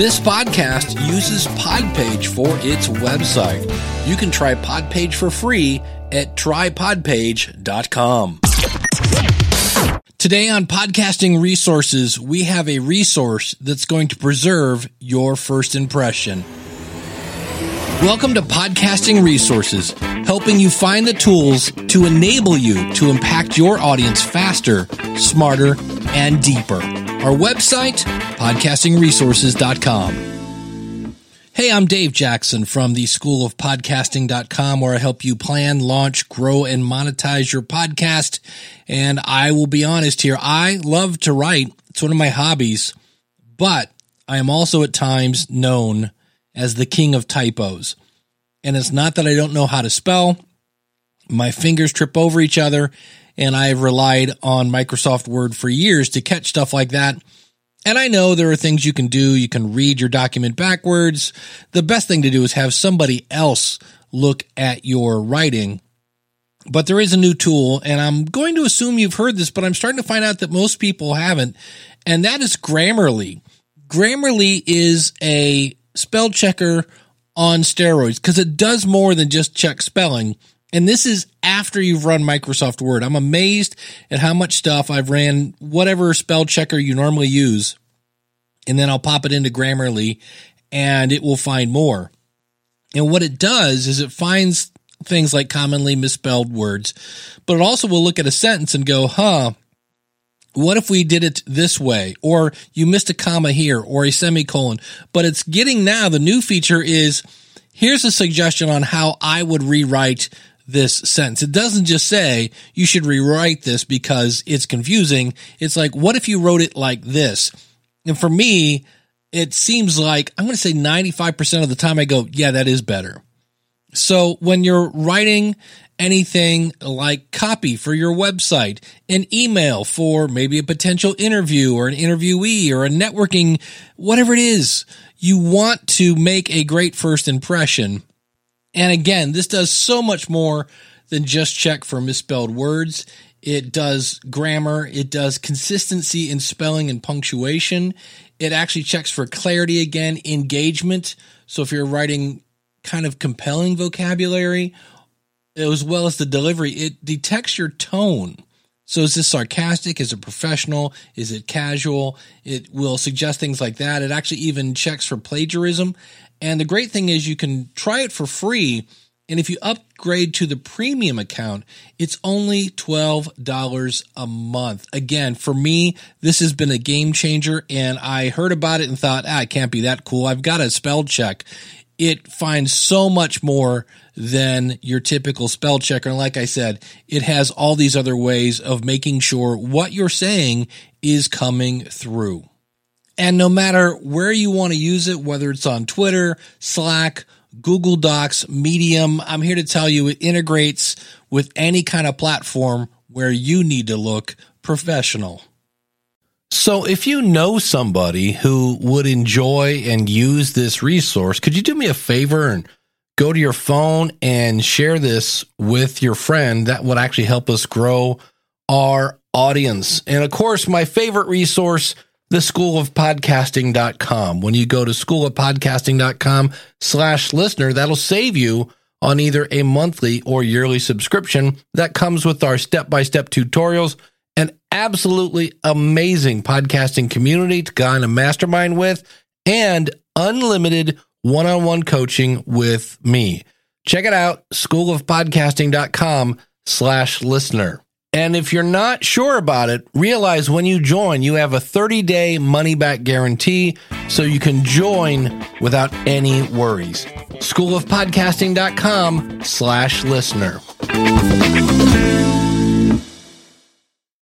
This podcast uses Podpage for its website. You can try Podpage for free at trypodpage.com. Today on Podcasting Resources, we have a resource that's going to preserve your first impression. Welcome to Podcasting Resources, helping you find the tools to enable you to impact your audience faster, smarter, and deeper. Our website, podcastingresources.com. Hey, I'm Dave Jackson from the School of Podcasting.com, where I help you plan, launch, grow, and monetize your podcast. And I will be honest here, I love to write. It's one of my hobbies, but I am also at times known as the king of typos. And it's not that I don't know how to spell. My fingers trip over each other and I've relied on Microsoft Word for years to catch stuff like that. And I know there are things you can do. You can read your document backwards. The best thing to do is have somebody else look at your writing. But there is a new tool, and I'm going to assume you've heard this, but I'm starting to find out that most people haven't, and that is Grammarly. Grammarly is a spell checker on steroids because it does more than just check spelling. And this is after you've run Microsoft Word. I'm amazed at how much stuff I've ran, whatever spell checker you normally use. And then I'll pop it into Grammarly and it will find more. And what it does is it finds things like commonly misspelled words, but it also will look at a sentence and go, huh, what if we did it this way? Or you missed a comma here or a semicolon. But it's getting now the new feature is here's a suggestion on how I would rewrite this sentence. It doesn't just say you should rewrite this because it's confusing. It's like, what if you wrote it like this? And for me, it seems like I'm going to say 95% of the time I go, yeah, that is better. So when you're writing anything like copy for your website, an email for maybe a potential interview or an interviewee or a networking, whatever it is, you want to make a great first impression and again, this does so much more than just check for misspelled words. It does grammar. It does consistency in spelling and punctuation. It actually checks for clarity again, engagement. So if you're writing kind of compelling vocabulary, as well as the delivery, it detects your tone. So is this sarcastic? Is it professional? Is it casual? It will suggest things like that. It actually even checks for plagiarism and the great thing is you can try it for free. And if you upgrade to the premium account, it's only $12 a month. Again, for me, this has been a game changer and I heard about it and thought, ah, it can't be that cool. I've got a spell check. It finds so much more than your typical spell checker. And like I said, it has all these other ways of making sure what you're saying is coming through. And no matter where you want to use it, whether it's on Twitter, Slack, Google Docs, Medium, I'm here to tell you it integrates with any kind of platform where you need to look professional. So, if you know somebody who would enjoy and use this resource, could you do me a favor and go to your phone and share this with your friend? That would actually help us grow our audience. And of course, my favorite resource the schoolofpodcasting.com. When you go to schoolofpodcasting.com slash listener, that'll save you on either a monthly or yearly subscription that comes with our step-by-step tutorials, an absolutely amazing podcasting community to go on a mastermind with, and unlimited one-on-one coaching with me. Check it out, schoolofpodcasting.com slash listener. And if you're not sure about it, realize when you join, you have a 30 day money back guarantee so you can join without any worries. Schoolofpodcasting.com slash listener.